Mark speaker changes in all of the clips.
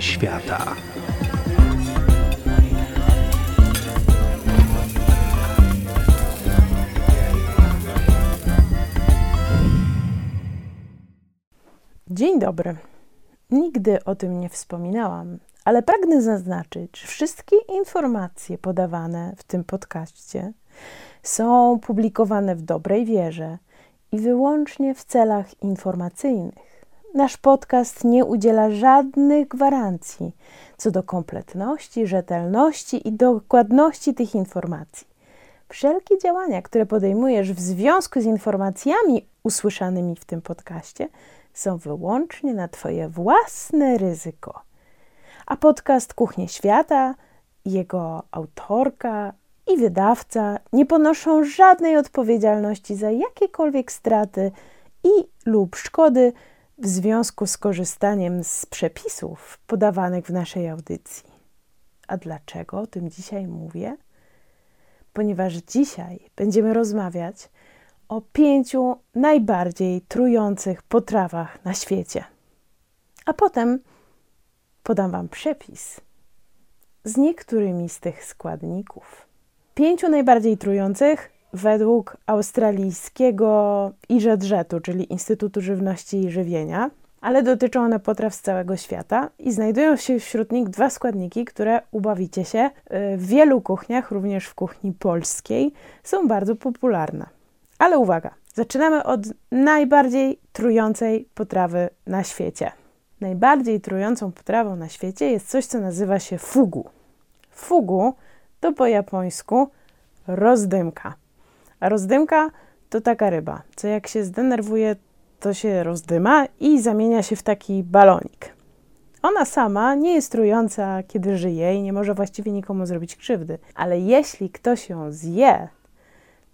Speaker 1: świata.
Speaker 2: Dzień dobry. Nigdy o tym nie wspominałam, ale pragnę zaznaczyć, że wszystkie informacje podawane w tym podcaście są publikowane w dobrej wierze i wyłącznie w celach informacyjnych. Nasz podcast nie udziela żadnych gwarancji co do kompletności, rzetelności i dokładności tych informacji. Wszelkie działania, które podejmujesz w związku z informacjami usłyszanymi w tym podcaście, są wyłącznie na Twoje własne ryzyko. A podcast Kuchnie Świata, jego autorka i wydawca nie ponoszą żadnej odpowiedzialności za jakiekolwiek straty i lub szkody w związku z korzystaniem z przepisów podawanych w naszej audycji. A dlaczego o tym dzisiaj mówię? Ponieważ dzisiaj będziemy rozmawiać o pięciu najbardziej trujących potrawach na świecie. A potem podam Wam przepis z niektórymi z tych składników. Pięciu najbardziej trujących według australijskiego IŻEDŻET-u, czyli Instytutu Żywności i Żywienia, ale dotyczą one potraw z całego świata i znajdują się wśród nich dwa składniki, które ubawicie się y, w wielu kuchniach, również w kuchni polskiej, są bardzo popularne. Ale uwaga, zaczynamy od najbardziej trującej potrawy na świecie. Najbardziej trującą potrawą na świecie jest coś, co nazywa się fugu. Fugu to po japońsku rozdymka. A rozdymka to taka ryba, co jak się zdenerwuje, to się rozdyma i zamienia się w taki balonik. Ona sama nie jest trująca, kiedy żyje i nie może właściwie nikomu zrobić krzywdy, ale jeśli ktoś ją zje,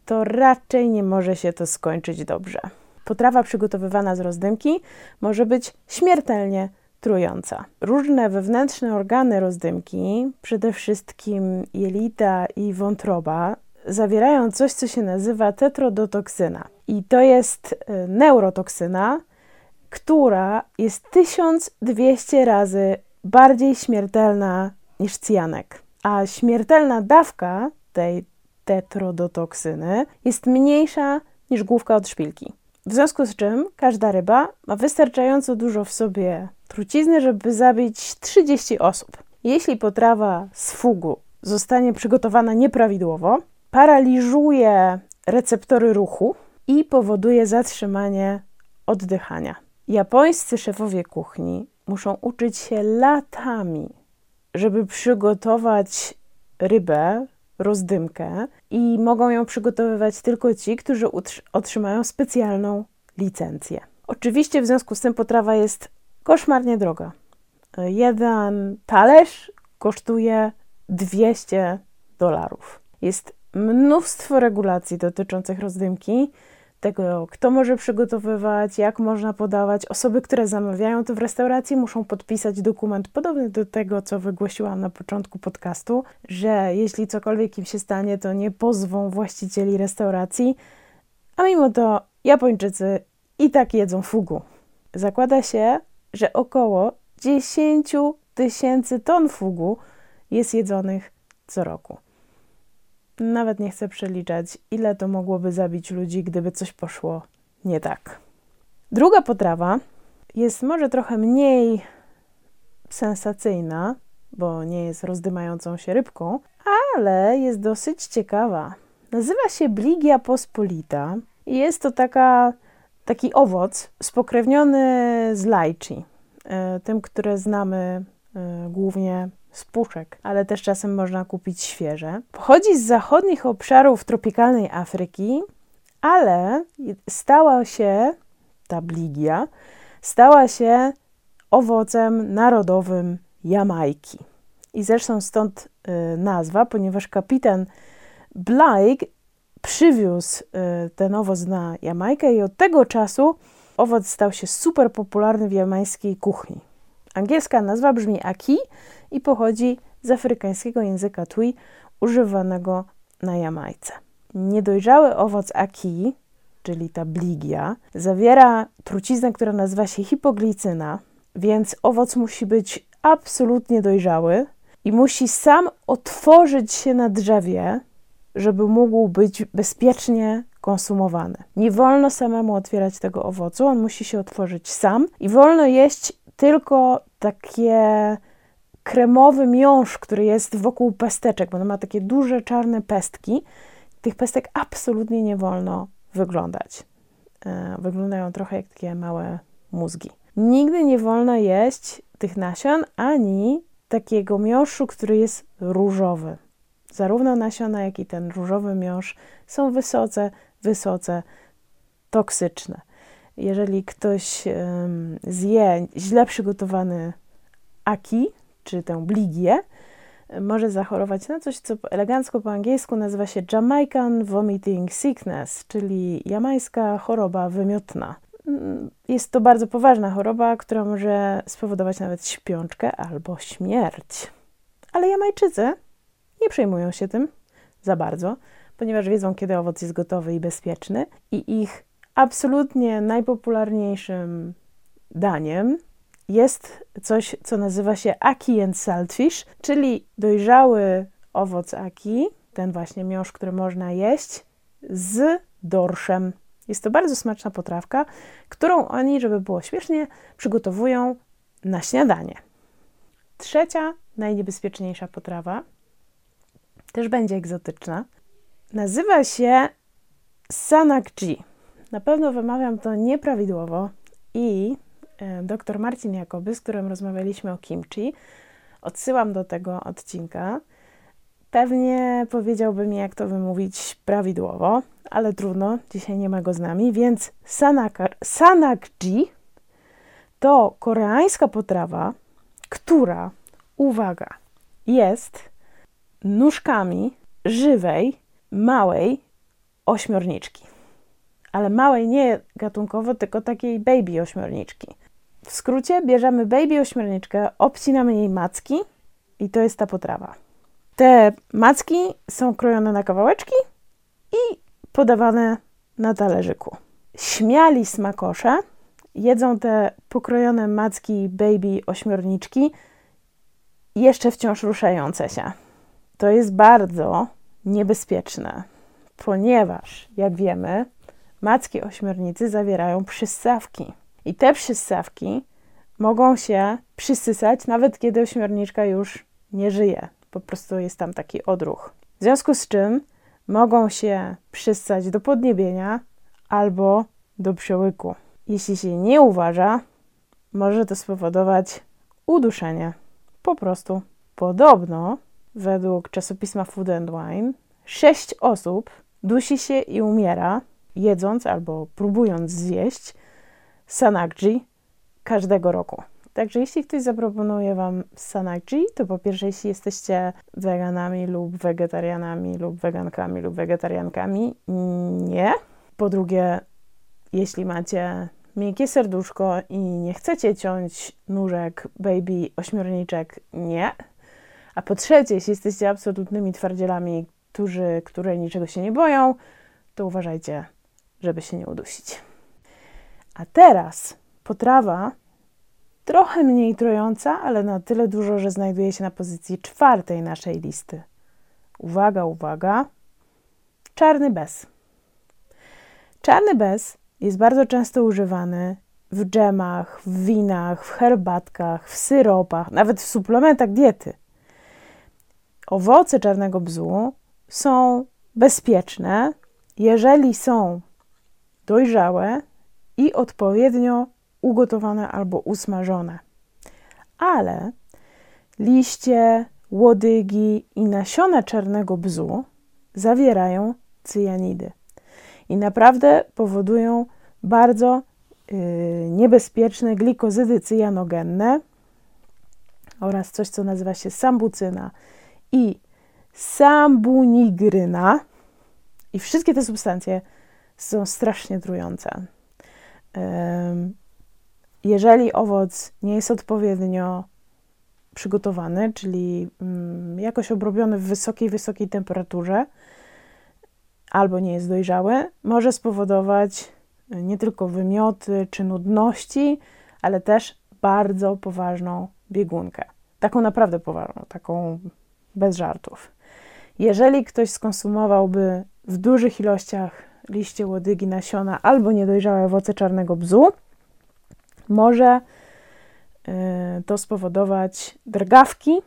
Speaker 2: to raczej nie może się to skończyć dobrze. Potrawa przygotowywana z rozdymki może być śmiertelnie trująca. Różne wewnętrzne organy rozdymki, przede wszystkim jelita i wątroba, zawierają coś, co się nazywa tetrodotoksyna. I to jest e, neurotoksyna, która jest 1200 razy bardziej śmiertelna niż cyjanek. A śmiertelna dawka tej tetrodotoksyny jest mniejsza niż główka od szpilki. W związku z czym każda ryba ma wystarczająco dużo w sobie trucizny, żeby zabić 30 osób. Jeśli potrawa z fugu zostanie przygotowana nieprawidłowo, paraliżuje receptory ruchu i powoduje zatrzymanie oddychania. Japońscy szefowie kuchni muszą uczyć się latami, żeby przygotować rybę rozdymkę i mogą ją przygotowywać tylko ci, którzy otrzymają specjalną licencję. Oczywiście w związku z tym potrawa jest koszmarnie droga. Jeden talerz kosztuje 200 dolarów. Jest mnóstwo regulacji dotyczących rozdymki, tego, kto może przygotowywać, jak można podawać. Osoby, które zamawiają to w restauracji, muszą podpisać dokument podobny do tego, co wygłosiłam na początku podcastu, że jeśli cokolwiek im się stanie, to nie pozwą właścicieli restauracji, a mimo to Japończycy i tak jedzą fugu. Zakłada się, że około 10 tysięcy ton fugu jest jedzonych co roku. Nawet nie chcę przeliczać, ile to mogłoby zabić ludzi, gdyby coś poszło nie tak. Druga potrawa jest może trochę mniej sensacyjna, bo nie jest rozdymającą się rybką, ale jest dosyć ciekawa. Nazywa się Bligia pospolita i jest to taka, taki owoc spokrewniony z lajci, e, tym, które znamy e, głównie z puszek, ale też czasem można kupić świeże. Pochodzi z zachodnich obszarów tropikalnej Afryki, ale stała się, ta bligia, stała się owocem narodowym Jamajki. I zresztą stąd y, nazwa, ponieważ kapitan Blake przywiózł y, ten owoc na Jamajkę i od tego czasu owoc stał się super popularny w jamańskiej kuchni. Angielska nazwa brzmi aki i pochodzi z afrykańskiego języka twi używanego na Jamajce. Niedojrzały owoc aki, czyli ta bligia, zawiera truciznę, która nazywa się hipoglicyna, więc owoc musi być absolutnie dojrzały i musi sam otworzyć się na drzewie, żeby mógł być bezpiecznie konsumowany. Nie wolno samemu otwierać tego owocu, on musi się otworzyć sam i wolno jeść tylko takie kremowy miąższ, który jest wokół pesteczek, bo on ma takie duże czarne pestki. Tych pestek absolutnie nie wolno wyglądać. E, wyglądają trochę jak takie małe mózgi. Nigdy nie wolno jeść tych nasion ani takiego miąższu, który jest różowy. Zarówno nasiona, jak i ten różowy miąższ są wysoce, wysoce toksyczne. Jeżeli ktoś zje źle przygotowany aki, czy tę bligię, może zachorować na coś, co elegancko po angielsku nazywa się Jamaican Vomiting Sickness, czyli jamańska choroba wymiotna. Jest to bardzo poważna choroba, która może spowodować nawet śpiączkę albo śmierć. Ale Jamajczycy nie przejmują się tym za bardzo, ponieważ wiedzą, kiedy owoc jest gotowy i bezpieczny, i ich absolutnie najpopularniejszym daniem jest coś, co nazywa się aki and saltfish, czyli dojrzały owoc aki, ten właśnie miąższ, który można jeść, z dorszem. Jest to bardzo smaczna potrawka, którą oni, żeby było śmiesznie, przygotowują na śniadanie. Trzecia, najniebezpieczniejsza potrawa, też będzie egzotyczna, nazywa się sanakji. Na pewno wymawiam to nieprawidłowo i e, dr Marcin Jakoby, z którym rozmawialiśmy o kimchi, odsyłam do tego odcinka. Pewnie powiedziałby mi, jak to wymówić prawidłowo, ale trudno, dzisiaj nie ma go z nami, więc sanakji to koreańska potrawa, która, uwaga, jest nóżkami żywej, małej ośmiorniczki. Ale małej nie gatunkowo, tylko takiej baby ośmiorniczki. W skrócie bierzemy baby ośmiorniczkę, obcinamy jej macki i to jest ta potrawa. Te macki są krojone na kawałeczki i podawane na talerzyku. Śmiali smakosze jedzą te pokrojone macki baby ośmiorniczki jeszcze wciąż ruszające się. To jest bardzo niebezpieczne, ponieważ, jak wiemy, macki ośmiornicy zawierają przyssawki. I te przyssawki mogą się przysysać, nawet kiedy ośmiorniczka już nie żyje. Po prostu jest tam taki odruch. W związku z czym mogą się przyssać do podniebienia albo do przełyku. Jeśli się nie uważa, może to spowodować uduszenie. Po prostu. Podobno, według czasopisma Food and Wine, sześć osób dusi się i umiera, jedząc albo próbując zjeść sanakji każdego roku. Także jeśli ktoś zaproponuje Wam sanakji, to po pierwsze, jeśli jesteście weganami lub wegetarianami lub wegankami lub wegetariankami, nie. Po drugie, jeśli macie miękkie serduszko i nie chcecie ciąć nóżek, baby, ośmiorniczek, nie. A po trzecie, jeśli jesteście absolutnymi twardzielami, którzy, które niczego się nie boją, to uważajcie, żeby się nie udusić. A teraz potrawa trochę mniej trojąca, ale na tyle dużo, że znajduje się na pozycji czwartej naszej listy. Uwaga, uwaga. Czarny bez. Czarny bez jest bardzo często używany w dżemach, w winach, w herbatkach, w syropach, nawet w suplementach diety. Owoce czarnego bzu są bezpieczne, jeżeli są dojrzałe i odpowiednio ugotowane albo usmażone. Ale liście, łodygi i nasiona czarnego bzu zawierają cyjanidy i naprawdę powodują bardzo yy, niebezpieczne glikozydy cyjanogenne oraz coś, co nazywa się sambucyna i sambunigryna. I wszystkie te substancje są strasznie trujące. Jeżeli owoc nie jest odpowiednio przygotowany, czyli mm, jakoś obrobiony w wysokiej, wysokiej temperaturze, albo nie jest dojrzały, może spowodować nie tylko wymioty czy nudności, ale też bardzo poważną biegunkę. Taką naprawdę poważną, taką bez żartów. Jeżeli ktoś skonsumowałby w dużych ilościach liście łodygi, nasiona albo niedojrzałe owoce czarnego bzu, może y, to spowodować drgawki,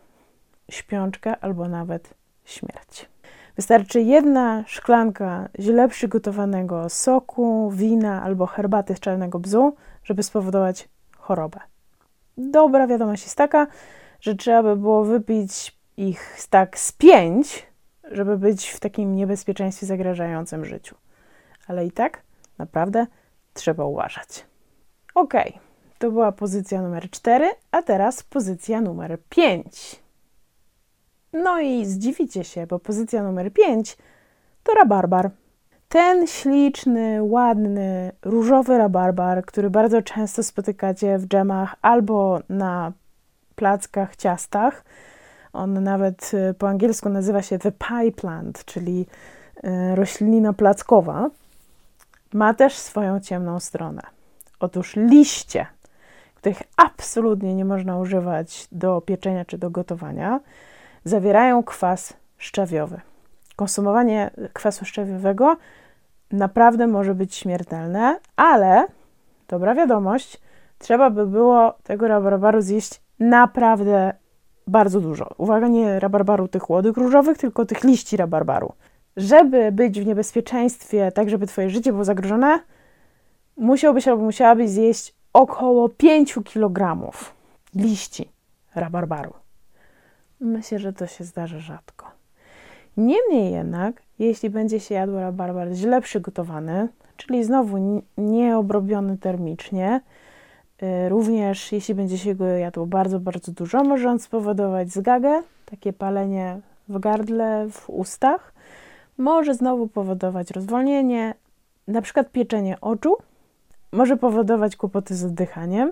Speaker 2: śpiączkę albo nawet śmierć. Wystarczy jedna szklanka źle przygotowanego soku, wina albo herbaty z czarnego bzu, żeby spowodować chorobę. Dobra wiadomość jest taka, że trzeba by było wypić ich tak z pięć, żeby być w takim niebezpieczeństwie zagrażającym życiu. Ale i tak naprawdę trzeba uważać. Ok, to była pozycja numer 4, a teraz pozycja numer 5. No i zdziwicie się, bo pozycja numer 5 to rabarbar. Ten śliczny, ładny, różowy rabarbar, który bardzo często spotykacie w dżemach albo na plackach, ciastach. On nawet y, po angielsku nazywa się the pie plant, czyli y, roślina plackowa. Ma też swoją ciemną stronę. Otóż liście, których absolutnie nie można używać do pieczenia czy do gotowania, zawierają kwas szczawiowy. Konsumowanie kwasu szczawiowego naprawdę może być śmiertelne, ale dobra wiadomość, trzeba by było tego rabarbaru zjeść naprawdę bardzo dużo. Uwaga, nie rabarbaru tych łodyg różowych, tylko tych liści rabarbaru. Żeby być w niebezpieczeństwie, tak żeby twoje życie było zagrożone, musiałbyś albo musiałabyś zjeść około 5 kg liści rabarbaru. Myślę, że to się zdarza rzadko. Niemniej jednak, jeśli będzie się jadło rabarbar źle przygotowany, czyli znowu nieobrobiony termicznie, y, również jeśli będzie się go jadło bardzo, bardzo dużo, może on spowodować zgagę, takie palenie w gardle, w ustach. Może znowu powodować rozwolnienie, na przykład pieczenie oczu, może powodować kłopoty z oddychaniem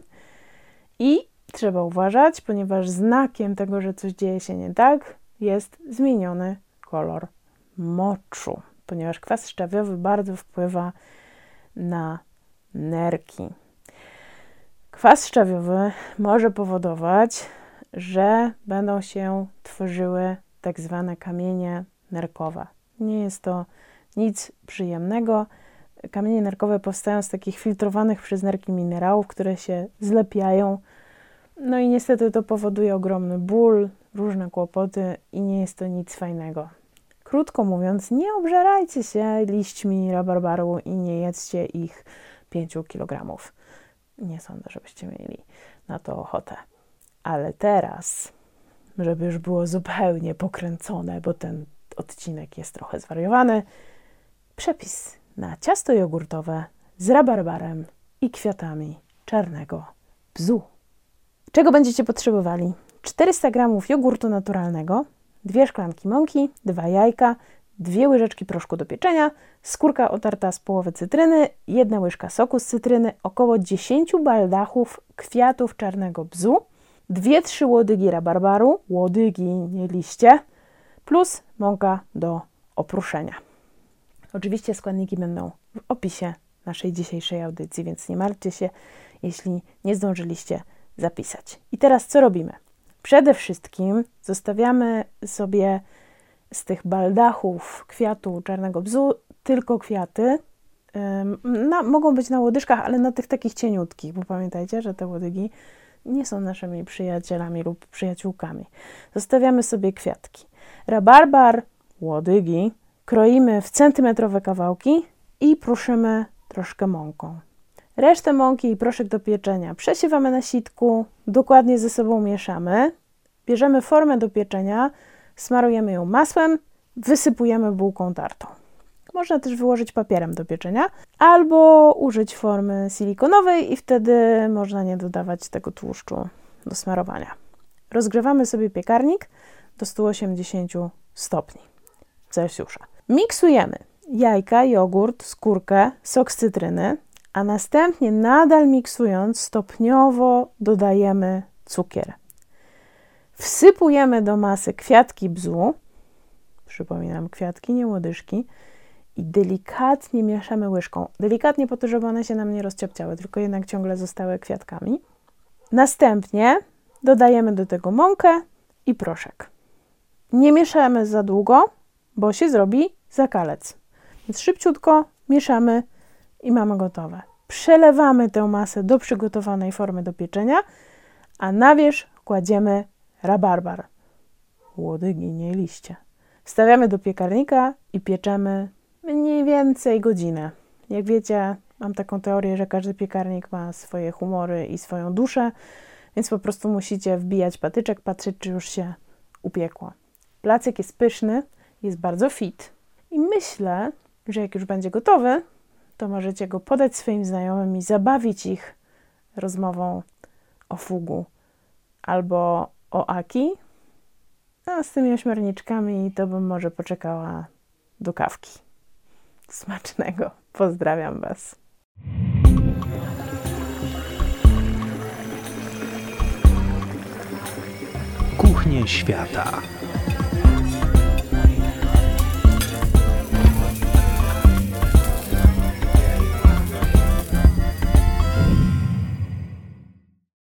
Speaker 2: i trzeba uważać, ponieważ znakiem tego, że coś dzieje się nie tak, jest zmieniony kolor moczu, ponieważ kwas szczawiowy bardzo wpływa na nerki. Kwas szczawiowy może powodować, że będą się tworzyły tak zwane kamienie nerkowe. Nie jest to nic przyjemnego. Kamienie nerkowe powstają z takich filtrowanych przez nerki minerałów, które się zlepiają no i niestety to powoduje ogromny ból, różne kłopoty i nie jest to nic fajnego. Krótko mówiąc, nie obżerajcie się liśćmi rabarbaru i nie jedzcie ich 5 kg. Nie sądzę, żebyście mieli na to ochotę. Ale teraz, żeby już było zupełnie pokręcone, bo ten odcinek jest trochę zwariowany, przepis na ciasto jogurtowe z rabarbarem i kwiatami czarnego bzu. Czego będziecie potrzebowali? 400 g jogurtu naturalnego, dwie szklanki mąki, dwa jajka, dwie łyżeczki proszku do pieczenia, skórka otarta z połowy cytryny, jedna łyżka soku z cytryny, około 10 baldachów kwiatów czarnego bzu, dwie, trzy łodygi rabarbaru, łodygi, nie liście, plus mąka do opruszenia. Oczywiście składniki będą w opisie naszej dzisiejszej audycji, więc nie martwcie się, jeśli nie zdążyliście zapisać. I teraz co robimy? Przede wszystkim zostawiamy sobie z tych baldachów kwiatu czarnego bzu tylko kwiaty. Na, mogą być na łodyżkach, ale na tych takich cieniutkich, bo pamiętajcie, że te łodygi nie są naszymi przyjacielami lub przyjaciółkami. Zostawiamy sobie kwiatki. Rabarbar, łodygi kroimy w centymetrowe kawałki i pruszymy troszkę mąką. Resztę mąki i proszek do pieczenia przesiewamy na sitku, dokładnie ze sobą mieszamy. Bierzemy formę do pieczenia, smarujemy ją masłem, wysypujemy bułką tartą. Można też wyłożyć papierem do pieczenia, albo użyć formy silikonowej i wtedy można nie dodawać tego tłuszczu do smarowania. Rozgrzewamy sobie piekarnik do 180 stopni Celsjusza. Miksujemy jajka, jogurt, skórkę, sok z cytryny, a następnie nadal miksując stopniowo dodajemy cukier. Wsypujemy do masy kwiatki bzu, przypominam kwiatki, nie łodyżki, i delikatnie mieszamy łyżką. Delikatnie po to, żeby one się nam nie rozciapciały, tylko jednak ciągle zostały kwiatkami. Następnie dodajemy do tego mąkę i proszek. Nie mieszamy za długo, bo się zrobi zakalec. Więc szybciutko mieszamy i mamy gotowe. Przelewamy tę masę do przygotowanej formy do pieczenia, a na wierzch kładziemy rabarbar. Łodyginie liście. Wstawiamy do piekarnika i pieczemy mniej więcej godzinę. Jak wiecie, mam taką teorię, że każdy piekarnik ma swoje humory i swoją duszę, więc po prostu musicie wbijać patyczek, patrzeć, czy już się upiekło. Placek jest pyszny, jest bardzo fit i myślę, że jak już będzie gotowy, to możecie go podać swoim znajomym i zabawić ich rozmową o fugu albo o aki. A z tymi ośmiorniczkami to bym może poczekała do kawki. Smacznego. Pozdrawiam Was.
Speaker 1: Kuchnie świata.